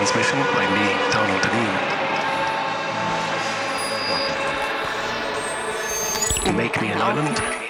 transmission by me, Donal Dineen. Make me an island.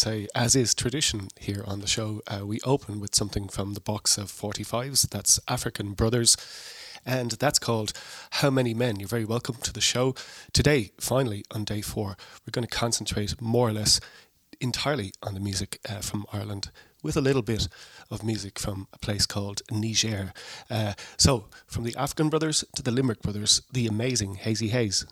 Say, as is tradition here on the show, uh, we open with something from the box of 45s. That's African Brothers. And that's called How Many Men. You're very welcome to the show. Today, finally, on day four, we're going to concentrate more or less entirely on the music uh, from Ireland with a little bit of music from a place called Niger. Uh, so, from the African Brothers to the Limerick Brothers, the amazing Hazey Haze.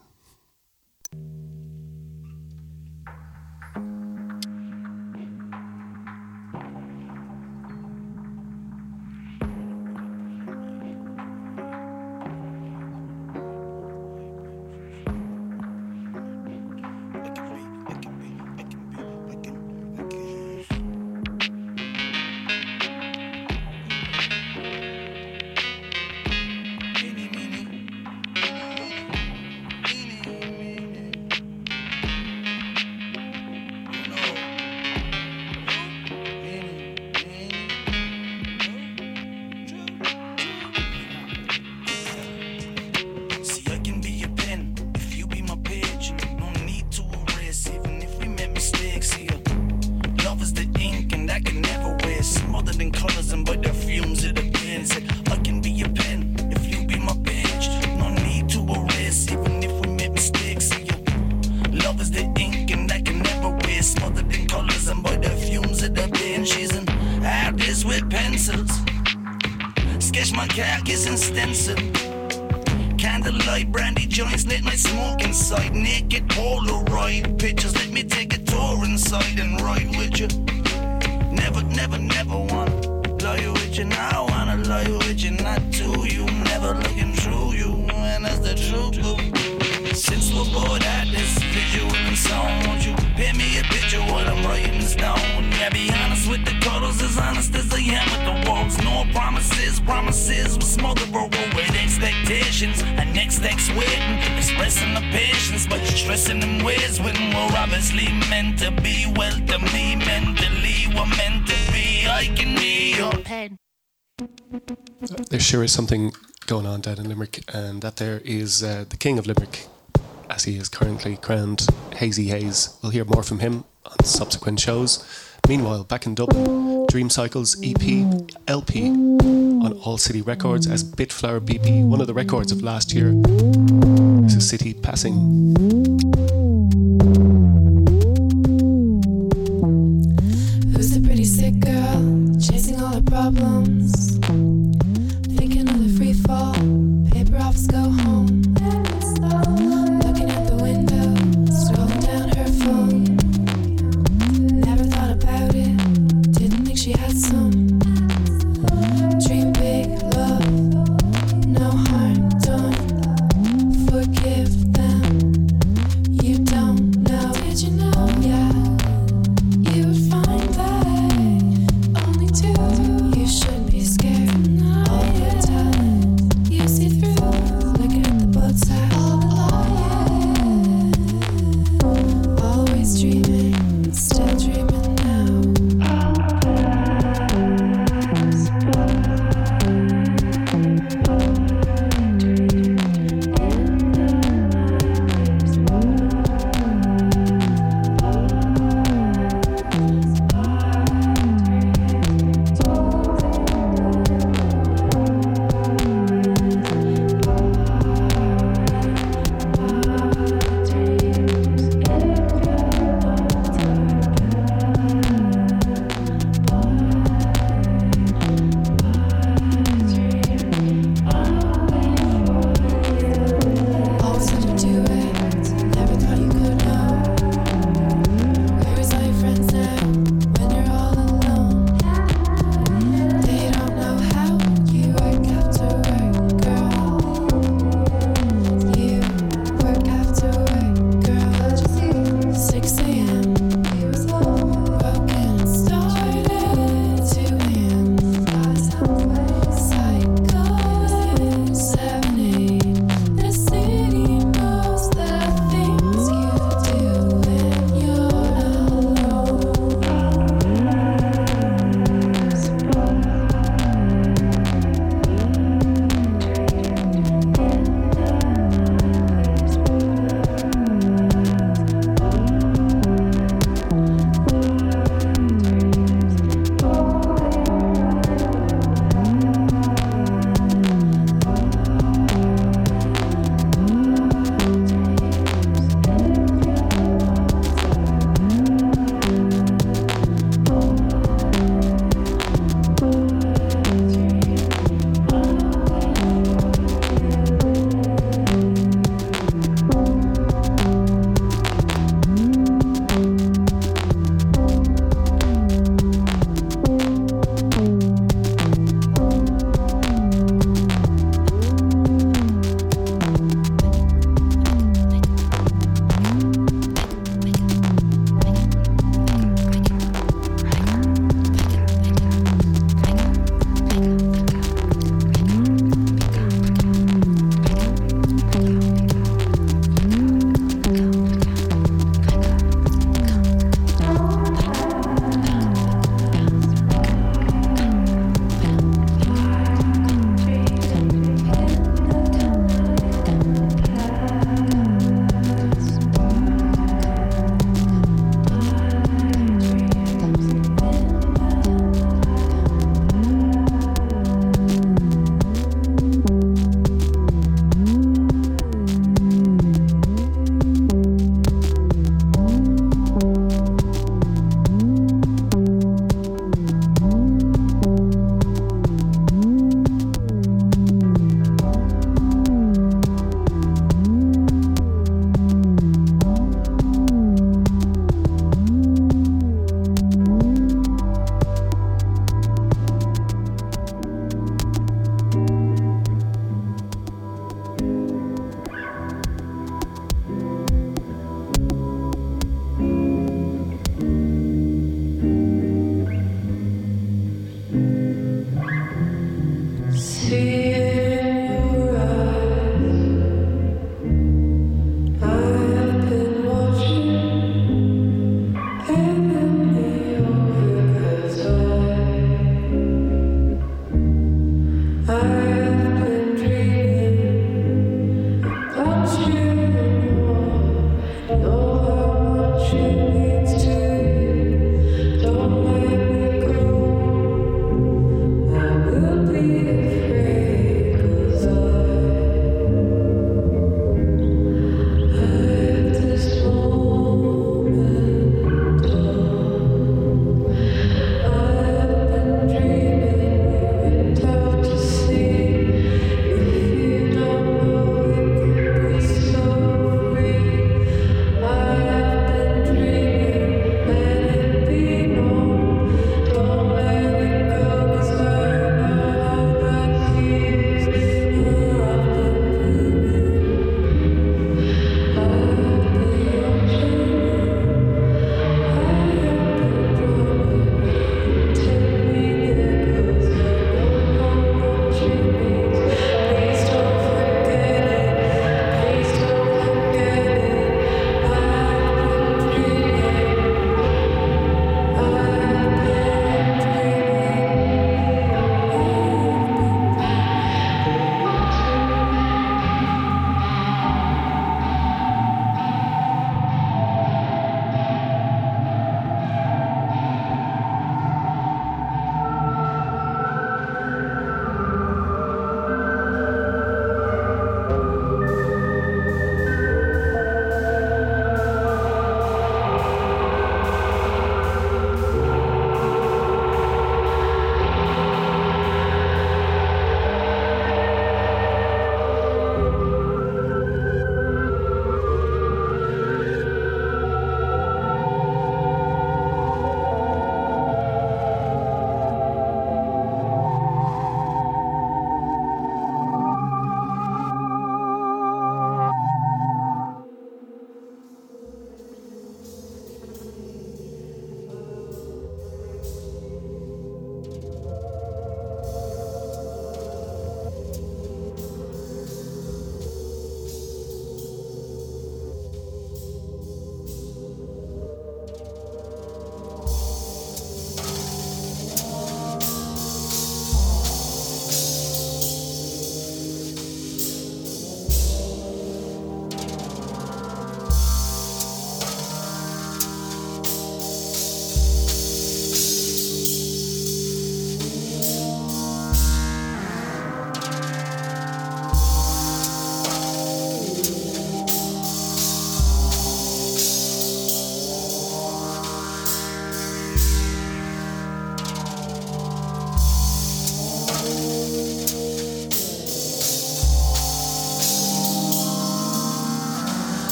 Something going on down in Limerick, and that there is uh, the King of Limerick, as he is currently crowned, Hazey Haze. We'll hear more from him on subsequent shows. Meanwhile, back in Dublin, Dream Cycles EP LP on All City Records as Bitflower BP, one of the records of last year. This is City Passing.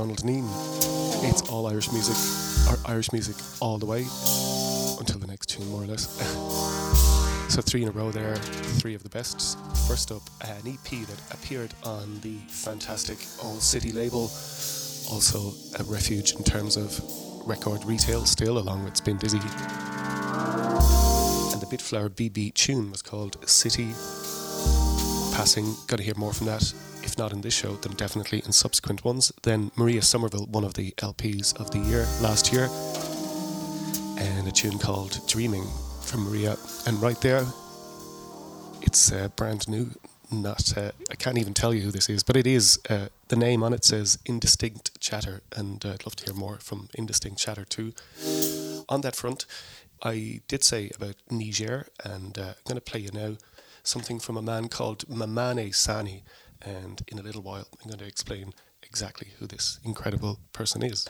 Donal Dineen. It's all Irish music, or Irish music all the way until the next tune, more or less. so, three in a row there, three of the best. First up, an EP that appeared on the fantastic All City label, also a refuge in terms of record retail still, along with Spindizzy. And the Bitflower BB tune was called City Passing. Got to hear more from that if not in this show, then definitely in subsequent ones. Then Maria Somerville, one of the LPs of the year last year, and a tune called Dreaming from Maria. And right there, it's uh, brand new. Not, uh, I can't even tell you who this is, but it is. Uh, the name on it says Indistinct Chatter, and uh, I'd love to hear more from Indistinct Chatter too. On that front, I did say about Niger, and uh, I'm going to play you now something from a man called Mamane Sani. And in a little while, I'm going to explain exactly who this incredible person is.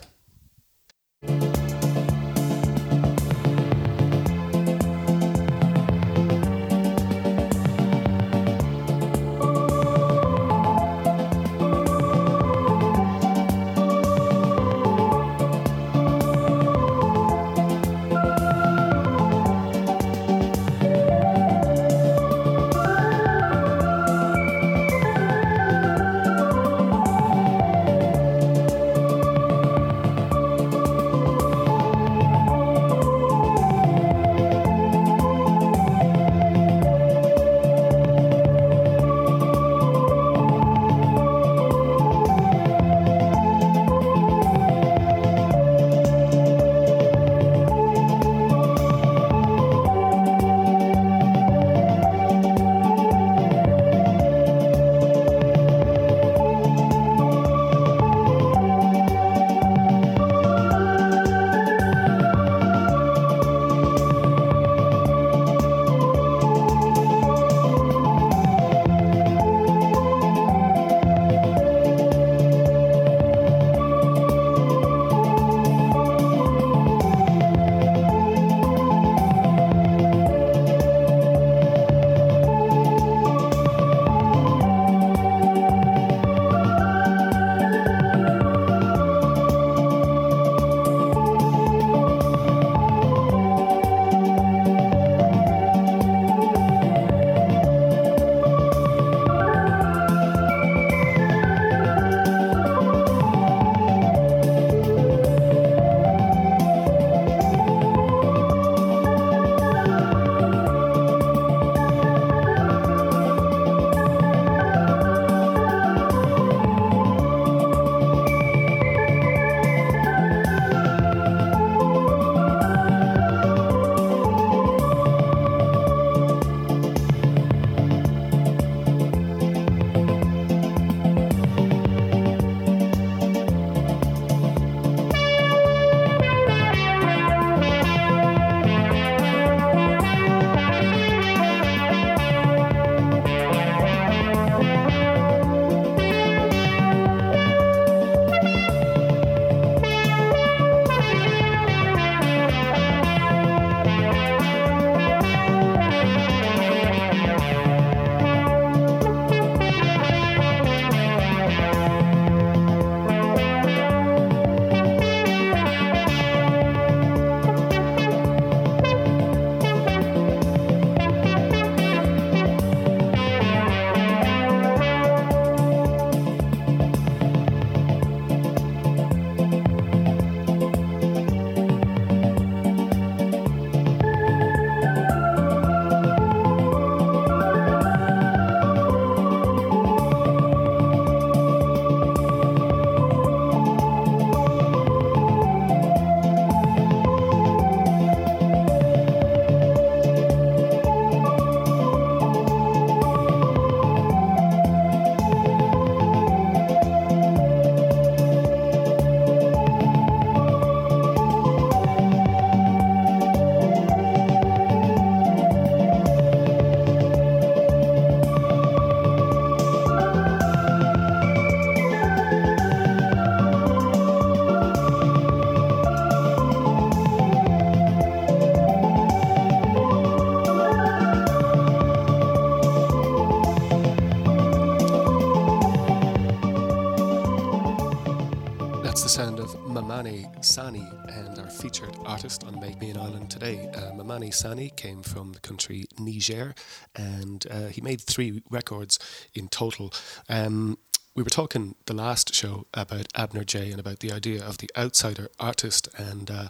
Featured artist on Make Me an Island today. Uh, Mamani Sani came from the country Niger and uh, he made three records in total. Um, we were talking the last show about Abner Jay and about the idea of the outsider artist and uh,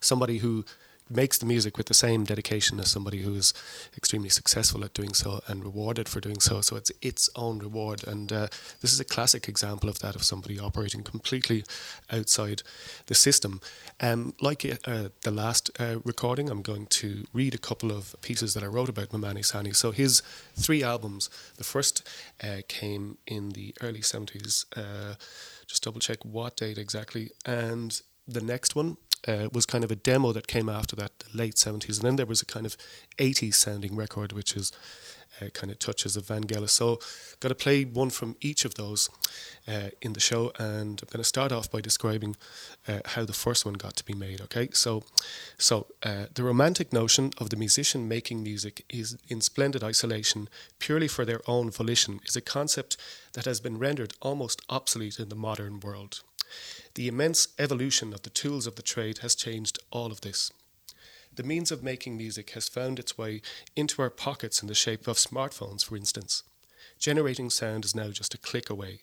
somebody who makes the music with the same dedication as somebody who is extremely successful at doing so and rewarded for doing so. So it's its own reward. And uh, this is a classic example of that, of somebody operating completely outside the system. Um, like uh, the last uh, recording, I'm going to read a couple of pieces that I wrote about Mamani Sani. So his three albums, the first uh, came in the early 70s. Uh, just double check what date exactly. And the next one uh, was kind of a demo that came after that, late 70s. And then there was a kind of 80s sounding record, which is uh, kind of touches of Vangelis. So, got to play one from each of those uh, in the show. And I'm going to start off by describing uh, how the first one got to be made. Okay, so, so uh, the romantic notion of the musician making music is in splendid isolation, purely for their own volition, is a concept that has been rendered almost obsolete in the modern world. The immense evolution of the tools of the trade has changed all of this. The means of making music has found its way into our pockets in the shape of smartphones, for instance. Generating sound is now just a click away.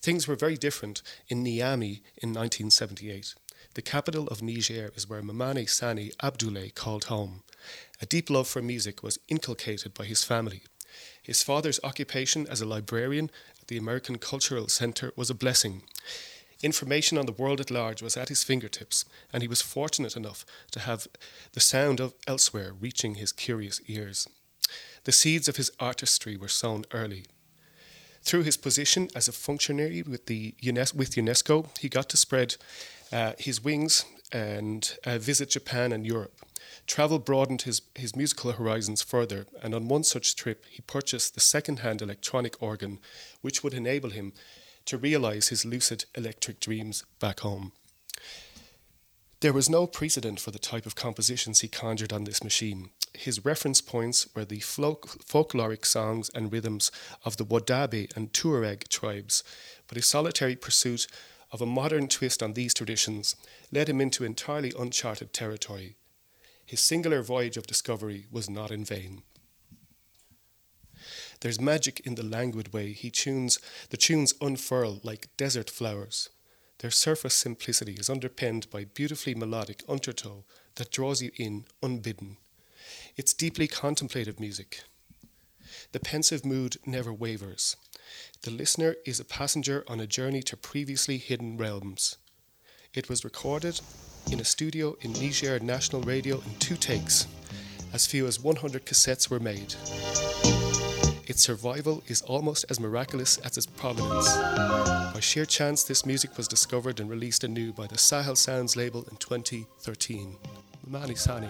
Things were very different in Niamey in 1978. The capital of Niger is where Mamani Sani Abdoulaye called home. A deep love for music was inculcated by his family. His father's occupation as a librarian at the American Cultural Center was a blessing. Information on the world at large was at his fingertips, and he was fortunate enough to have the sound of elsewhere reaching his curious ears. The seeds of his artistry were sown early. Through his position as a functionary with, the UNESCO, with UNESCO, he got to spread uh, his wings and uh, visit Japan and Europe. Travel broadened his, his musical horizons further, and on one such trip, he purchased the second hand electronic organ, which would enable him to realize his lucid electric dreams back home. There was no precedent for the type of compositions he conjured on this machine. His reference points were the folk- folkloric songs and rhythms of the Wodaabe and Tuareg tribes, but his solitary pursuit of a modern twist on these traditions led him into entirely uncharted territory. His singular voyage of discovery was not in vain. There's magic in the languid way he tunes, the tunes unfurl like desert flowers. Their surface simplicity is underpinned by beautifully melodic undertow that draws you in unbidden. It's deeply contemplative music. The pensive mood never wavers. The listener is a passenger on a journey to previously hidden realms. It was recorded in a studio in Niger National Radio in two takes. As few as 100 cassettes were made. Its survival is almost as miraculous as its provenance. By sheer chance, this music was discovered and released anew by the Sahel Sounds label in 2013. Mani Sani.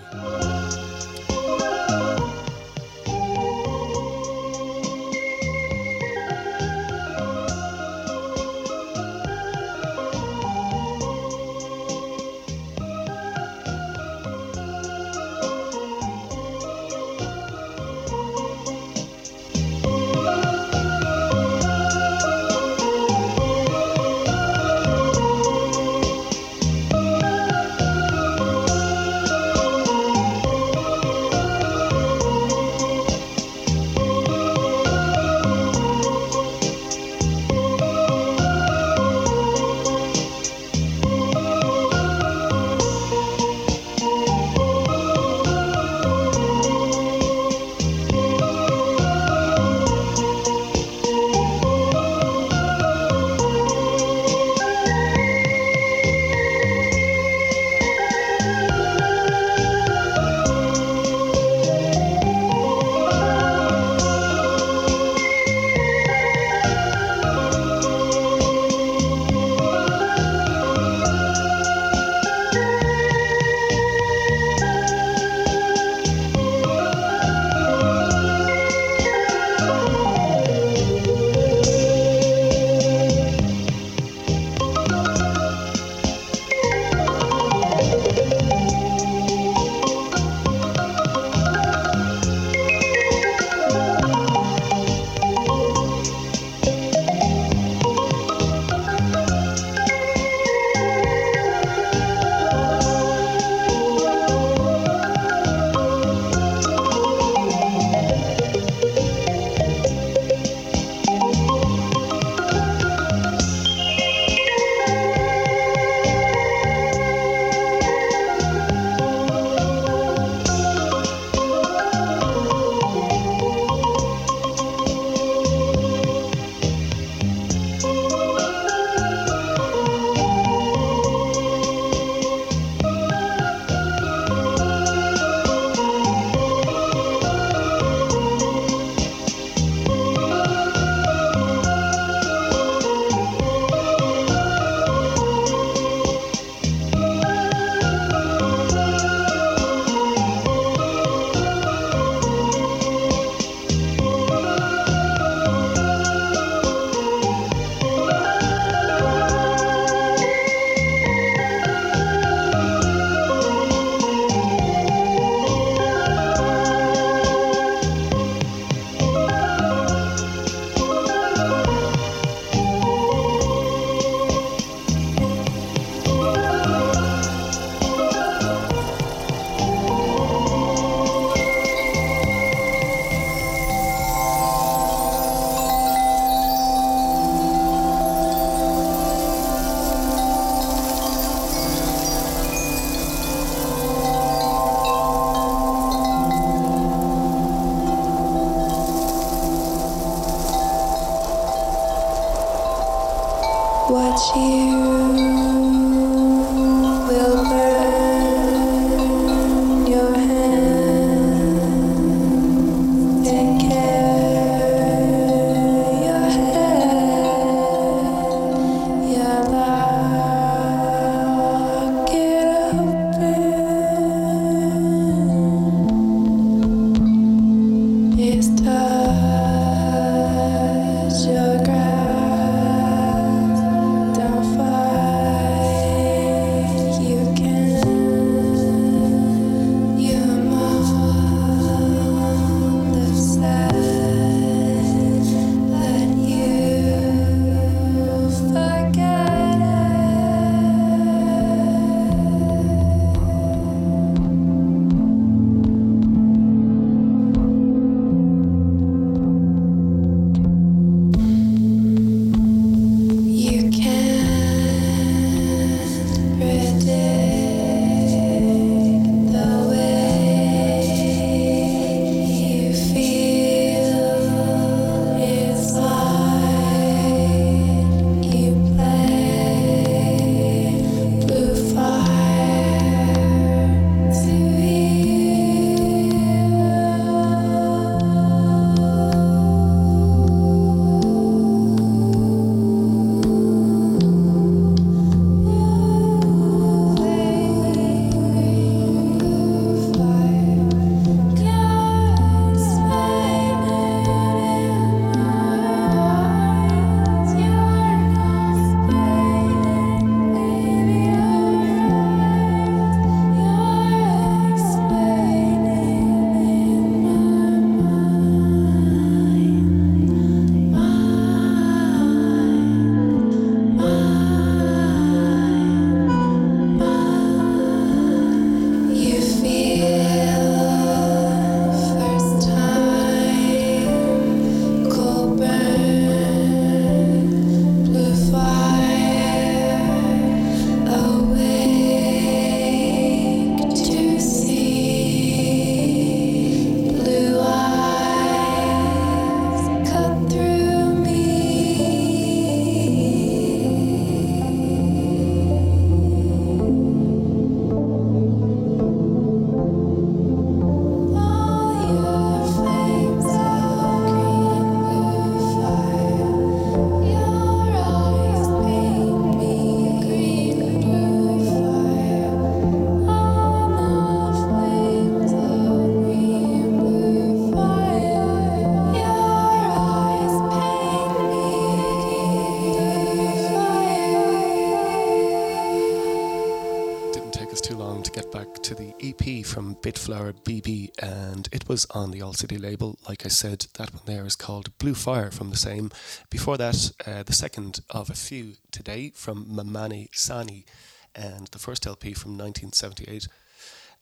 Bitflower BB, and it was on the All City label. Like I said, that one there is called Blue Fire from the same. Before that, uh, the second of a few today from Mamani Sani, and the first LP from 1978.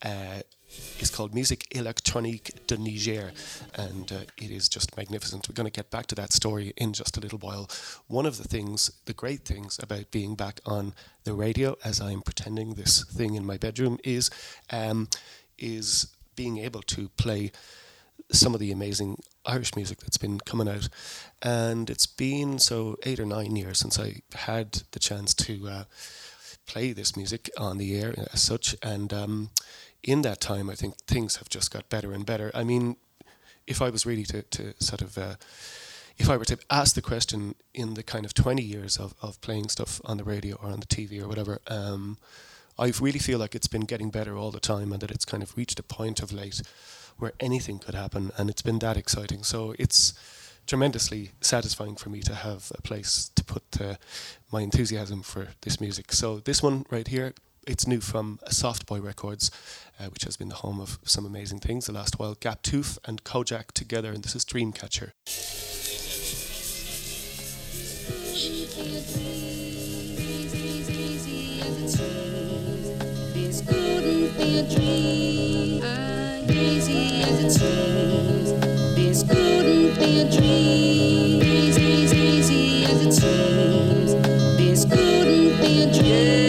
Uh, is called Musique Electronique de Niger, and uh, it is just magnificent. We're going to get back to that story in just a little while. One of the things, the great things about being back on the radio, as I'm pretending this thing in my bedroom, is um, is being able to play some of the amazing Irish music that's been coming out. And it's been so eight or nine years since I had the chance to uh, play this music on the air as such. And um, in that time, I think things have just got better and better. I mean, if I was really to, to sort of, uh, if I were to ask the question in the kind of 20 years of, of playing stuff on the radio or on the TV or whatever, um, I really feel like it's been getting better all the time and that it's kind of reached a point of late where anything could happen and it's been that exciting. So it's tremendously satisfying for me to have a place to put uh, my enthusiasm for this music. So this one right here, it's new from Soft Boy Records, uh, which has been the home of some amazing things the last while. Gaptooth and Kojaque together, and this is Dreamcatcher. Be a dream. Crazy as it seems, this couldn't be a dream. Crazy, as it seems, this couldn't be a dream.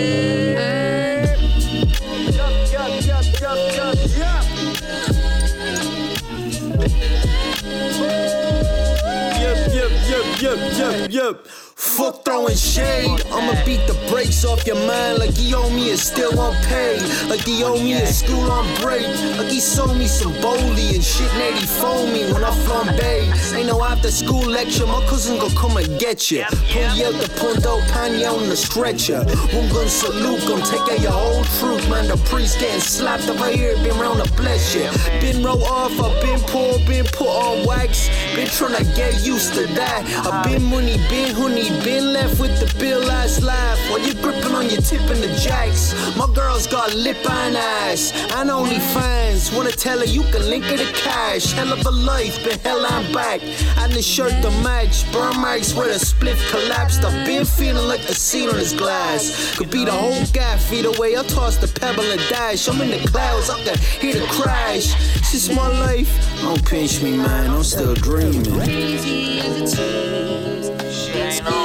Fuck throwing shade? I'ma beat the brakes off your mind like he owe me and still on pay. Like he owe me a school on break. Like he sold me some Bowley and shit, and he phone me when I flambe. Ain't no after school lecture, my cousin gon' come and get you. Pull you out the Punto Panya on the stretcher. One gun salute, gon' take out your whole truth. man. The priest getting slapped up right here, been round to bless you. Been roll off, I've been poor, been put on wax. Been tryna get used to that. I've been money, been honey, been left with the bill last laugh. While you gripping on your tip in the jacks. My girl's got lip and ass, and only fans. Wanna tell her you can link her to cash. Hell of a life, been hell I'm back. And the shirt to match. Burn marks where the split collapsed. I've been feeling like the on is glass. Could be the whole guy feet away. I toss the pebble and dash. I'm in the clouds, I can hear the crash. It's just my life. Don't pinch me, man. I'm still dreaming. Crazy as it seems.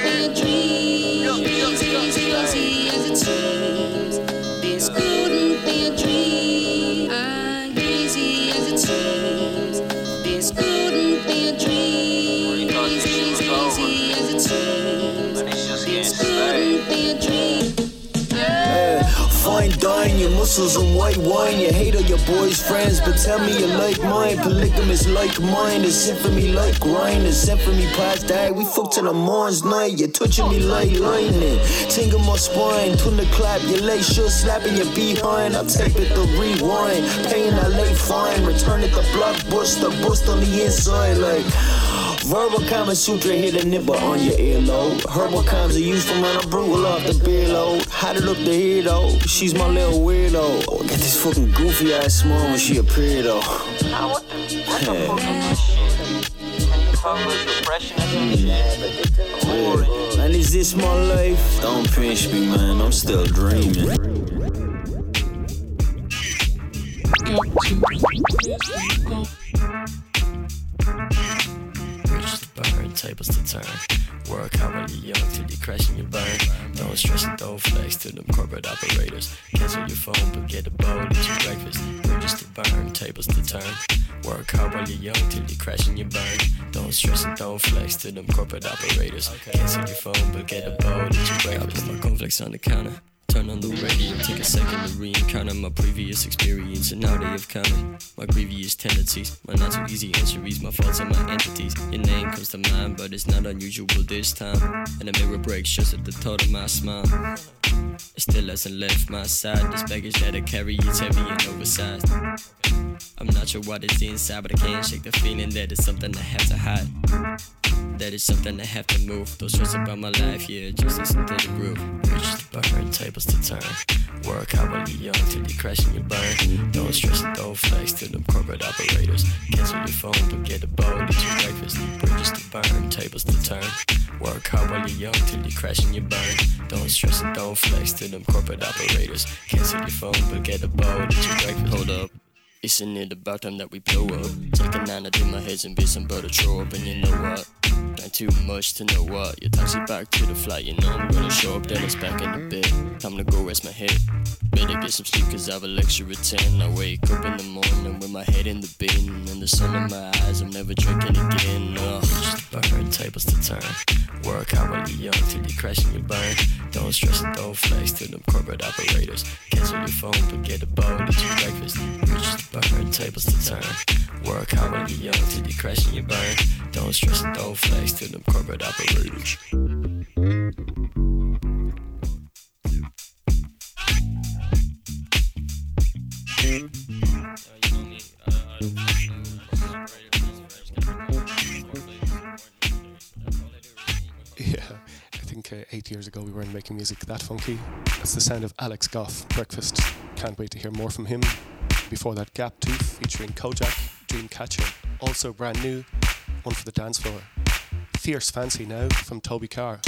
She ain't always. Couldn't be a dream. Easy, as it seems. This couldn't muscles and white wine. You hate all your boys' friends, but tell me you like mine. Polygamous like mine. It's sent for me like grind. It's sent for me past that. We fuck till the morning's night. You're touching me like lightning. Tingle my spine. Tune the clap. Your leg sure slapping your behind. I tape it to rewind. Paying that late fine. Return it to blockbuster. Bust on the inside like. Verbal Kama Sutra hit a nipple on your earlobe. Herbal comes are used man, I'm brutal off the beer load. How to look the head though? She's my little weirdo. Got this fucking goofy ass smile when she appeared though. Now what the, what the fuck is this shit? And you talk about depression and some shit. Boring. And is this my life? Don't pinch me, man. I'm still dreaming. Turn. Work hard while you're young till you crash and you burn. Don't stress and don't flex to them corporate operators. Cancel your phone, but get a bowl, eat your breakfast. Bridges to burn, tables to turn. Work hard while you're young till you crash and you burn. Don't stress and don't flex to them corporate operators. Cancel your phone, but get a bowl, eat your breakfast. I put my cornflakes on the counter. Turn on the radio, take a second to re-encounter my previous experience, and now they have come. my previous tendencies, my not so easy injuries, my faults and my entities. Your name comes to mind, but it's not unusual this time. And the mirror breaks just at the thought of my smile. It still hasn't left my side. This baggage that I carry is heavy and oversized. I'm not sure what is inside, but I can't shake the feeling that it's something I have to hide. That is something I have to move. Don't stress about my life, yeah, just listen to the groove. Bridges to burn, tables to turn. Work you're young till you crash and you burn. Don't stress and don't flex to them corporate operators. Cancel your phone, but get a bowl, eat your breakfast. Bridges to burn, tables to turn. Work hard while you're young till you crash and you burn. Don't stress and don't flex to them corporate operators. Cancel your phone, but get a bowl, eat your breakfast. Hold up. Isn't it about time that we blow up? Take a nine to my heads and be some butter throw up, and you know what? Not too much to know what. You taxi back to the flight, you know I'm gonna show up, then it's back in the bed. Time to go rest my head. Better get some sleep, cause I have a lecture at 10. I wake up in the morning with my head in the bin, and the sun in my eyes, I'm never drinking again. Ugh. Just burn, tables to turn. Work out while you're young till you crash and you burn. Don't stress and don't flex to them corporate operators. Cancel your phone, but get a bowl, eat your breakfast. Bridges to burn, tables to turn. Work out while you're young till you crash and you burn. Don't stress and don't flex to them corporate operators. Yeah, I think uh, eight years ago we weren't making music that funky. That's the sound of Alex Gough, Breakfast. Can't wait to hear more from him. Before that, Gaptooth featuring Kojaque, Dreamcatcher. Also brand new, one for the dance floor. Fierce Fancy now from Toby Kaar.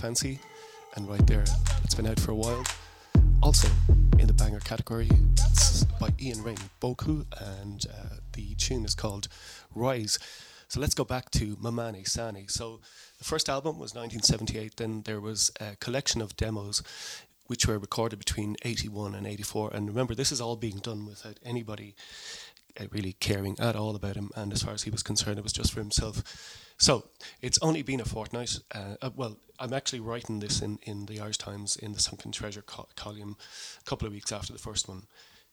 Fancy, and right there, it's been out for a while. Also in the banger category, it's by Ian Rain, Boku, and uh, the tune is called Rise. So let's go back to Mamani Sani. So the first album was 1978, then there was a collection of demos which were recorded between 81 and 84. And remember, this is all being done without anybody really caring at all about him. And as far as he was concerned, it was just for himself. So it's only been a fortnight. Uh, uh, well, I'm actually writing this in, in the Irish Times in the Sunken Treasure co- column a couple of weeks after the first one.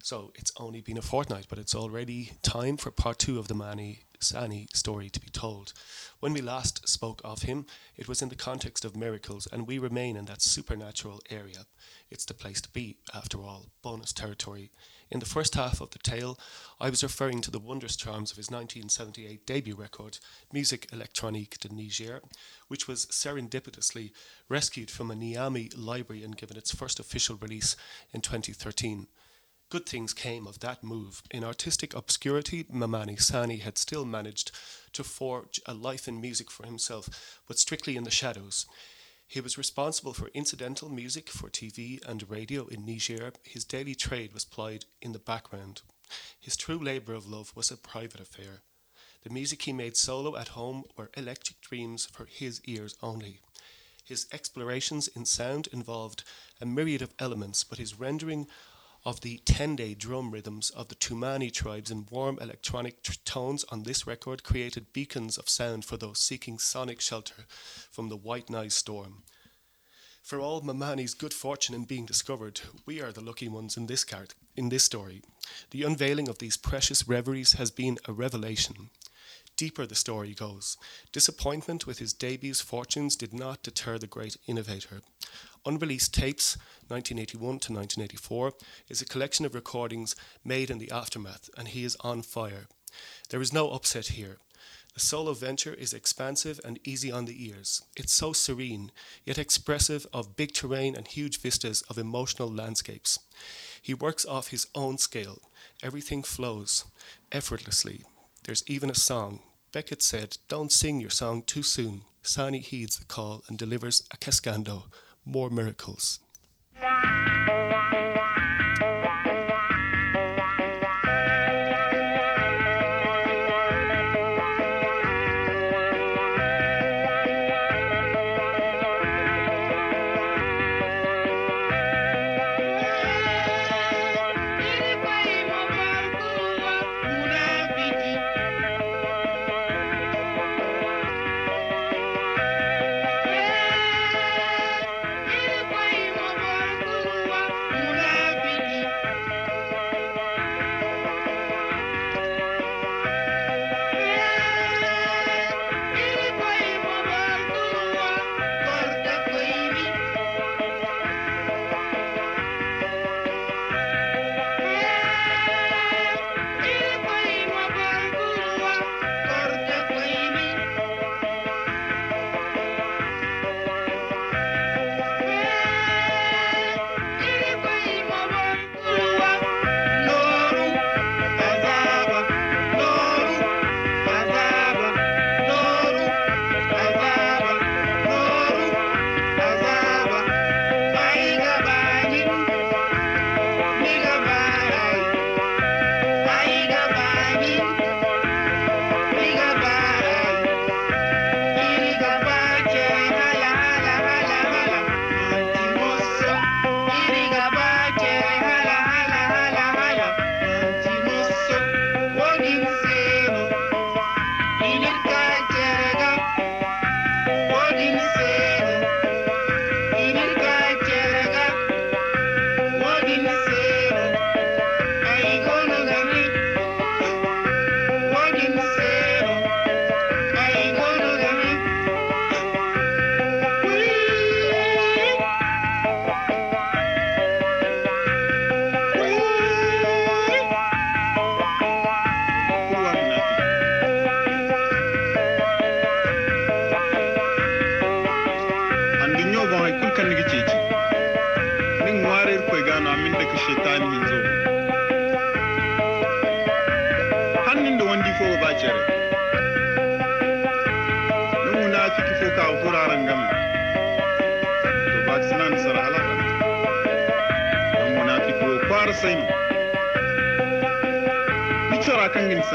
So it's only been a fortnight, but it's already time for part two of the Mani Sani story to be told. When we last spoke of him, it was in the context of miracles, and we remain in that supernatural area. It's the place to be, after all, bonus territory. In the first half of the tale, I was referring to the wondrous charms of his 1978 debut record, Musique Electronique de Niger, which was serendipitously rescued from a Niamey library and given its first official release in 2013. Good things came of that move. In artistic obscurity, Mamani Sani had still managed to forge a life in music for himself, but strictly in the shadows. He was responsible for incidental music for TV and radio in Niger. His daily trade was plied in the background. His true labour of love was a private affair. The music he made solo at home were electric dreams for his ears only. His explorations in sound involved a myriad of elements, but his rendering of the tende drum rhythms of the Tumani tribes in warm electronic tr- tones on this record created beacons of sound for those seeking sonic shelter from the white noise storm. For all Mamani's good fortune in being discovered, we are the lucky ones in this, cart- in this story. The unveiling of these precious reveries has been a revelation. Deeper the story goes. Disappointment with his debut's fortunes did not deter the great innovator. Unreleased Tapes, 1981 to 1984, is a collection of recordings made in the aftermath, and he is on fire. There is no upset here. The solo venture is expansive and easy on the ears. It's so serene, yet expressive of big terrain and huge vistas of emotional landscapes. He works off his own scale. Everything flows effortlessly. There's even a song. Beckett said, Don't sing your song too soon. Sani heeds the call and delivers a cascando, more miracles.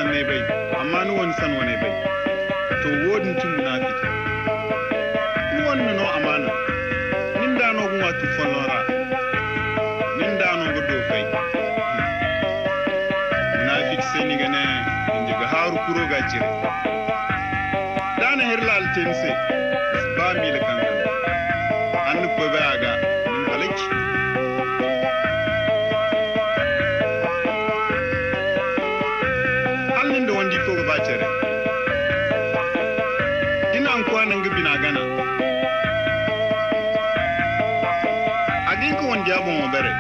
Sanne bai amma ni wani san wani bai. To wodin tun munafiki ni wannan no amana. Nin da no gwa tu fonora nin da no go do fai munafiki sai ni gane inji ga haru kuro ga jire dana her lal tense ba mi le kan an ko ba ga. An kwanan gabi na. Gana agin ko wandi abon mo bere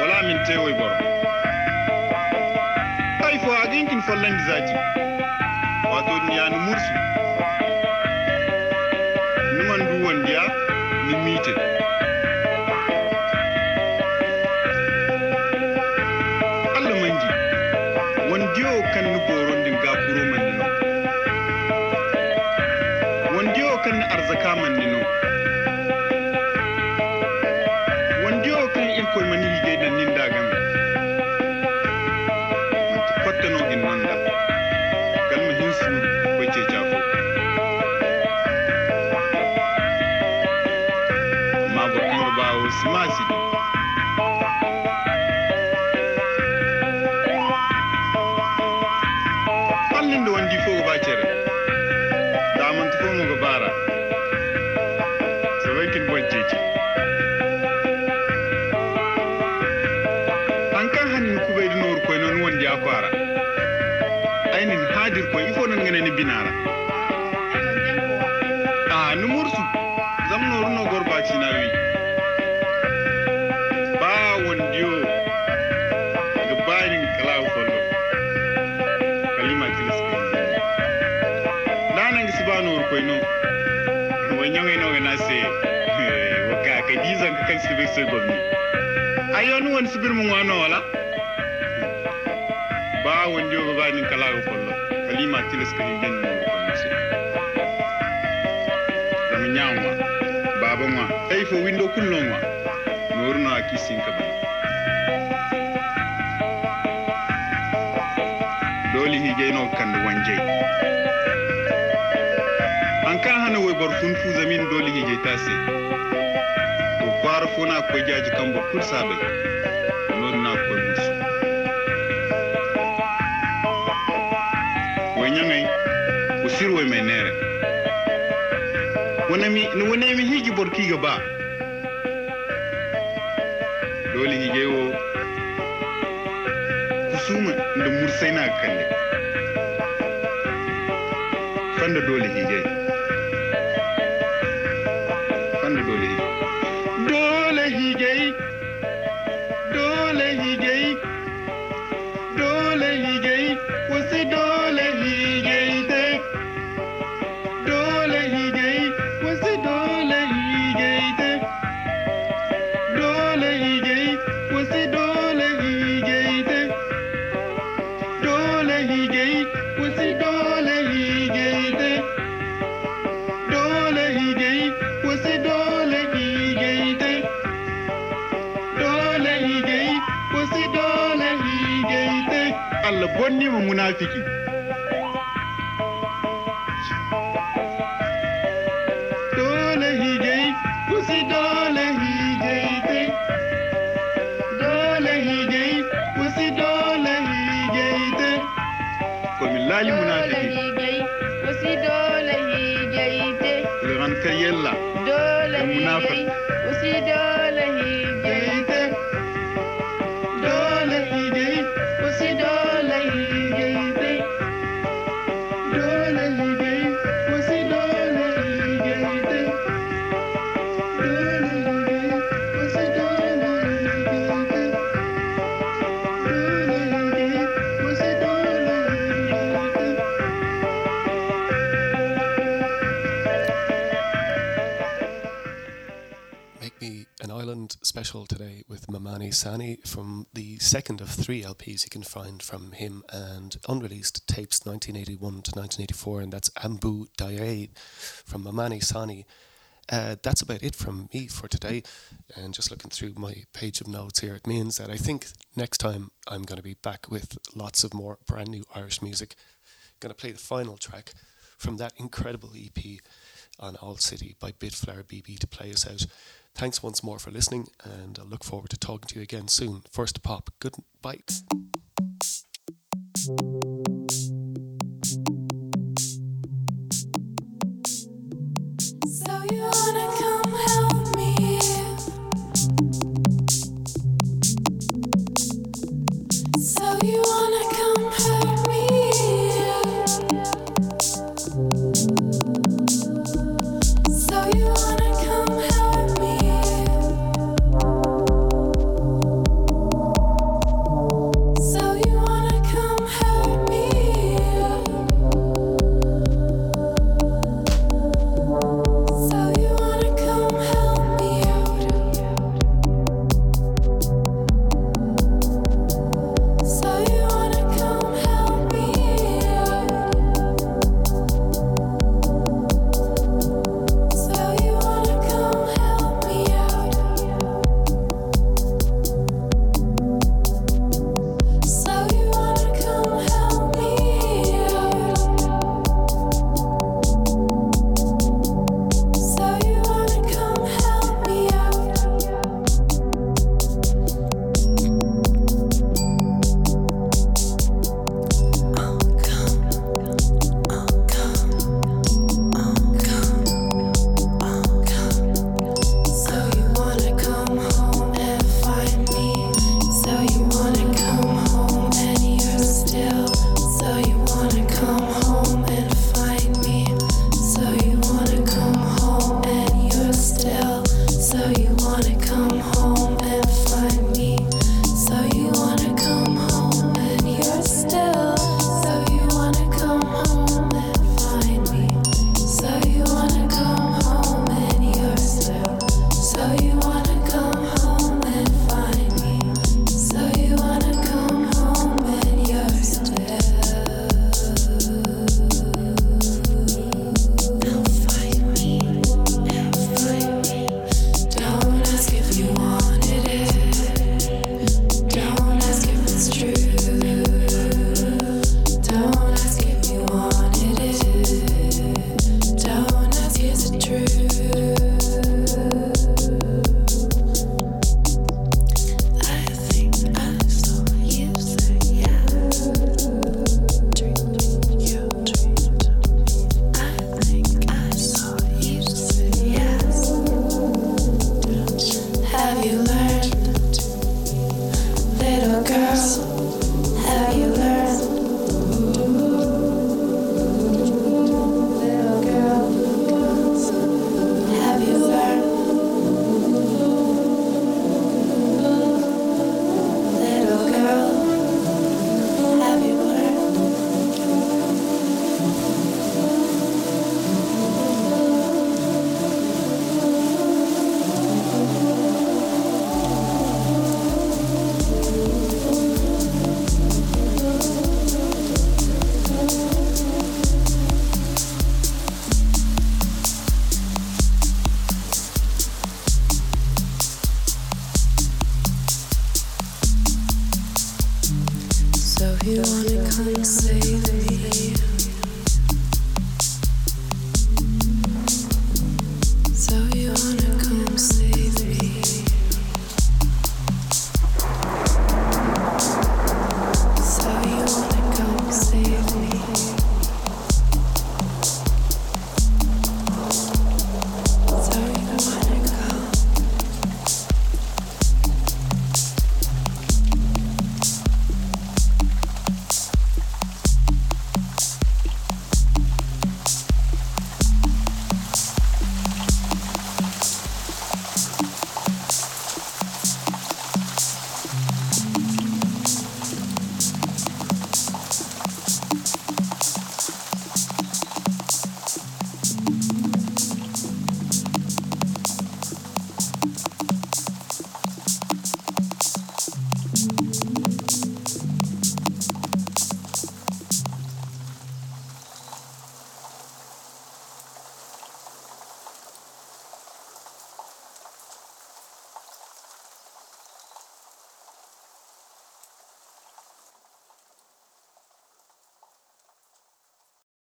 wala min te way boro ay fo agin kin follan zati wato ni ya ni mursu sai gwamni a yoni woni sibirmo wano wala? Ba wonde o kala kalago kollo kalima tileskani janni dama ñaawma baaba ma. Tawi fo windo kullonma mi worno a kisin kabe dooli higeyno kande wanjey an ka hana woy bor fun fusamin dooli higey ta see war fona ko jaji kambo kursaɓe non na ko musu wo ñangay ko sirwoy me nere wonami no wonemi higi bor kiga ba dole hige wo kusuma nde mursayna kande. Fanda dole higey special today with Mamani Sani from the second of three LPs you can find from him and unreleased tapes 1981 to 1984, and that's Ambu Daye from Mamani Sani. Uh, that's about it from me for today. And just looking through my page of notes here, it means that I think next time I'm going to be back with lots of more brand new Irish music. Going to play the final track from that incredible EP on All City by Bitflower BB to play us out. Thanks once more for listening, and I look forward to talking to you again soon. First Pop, good bites. So you wanna come help?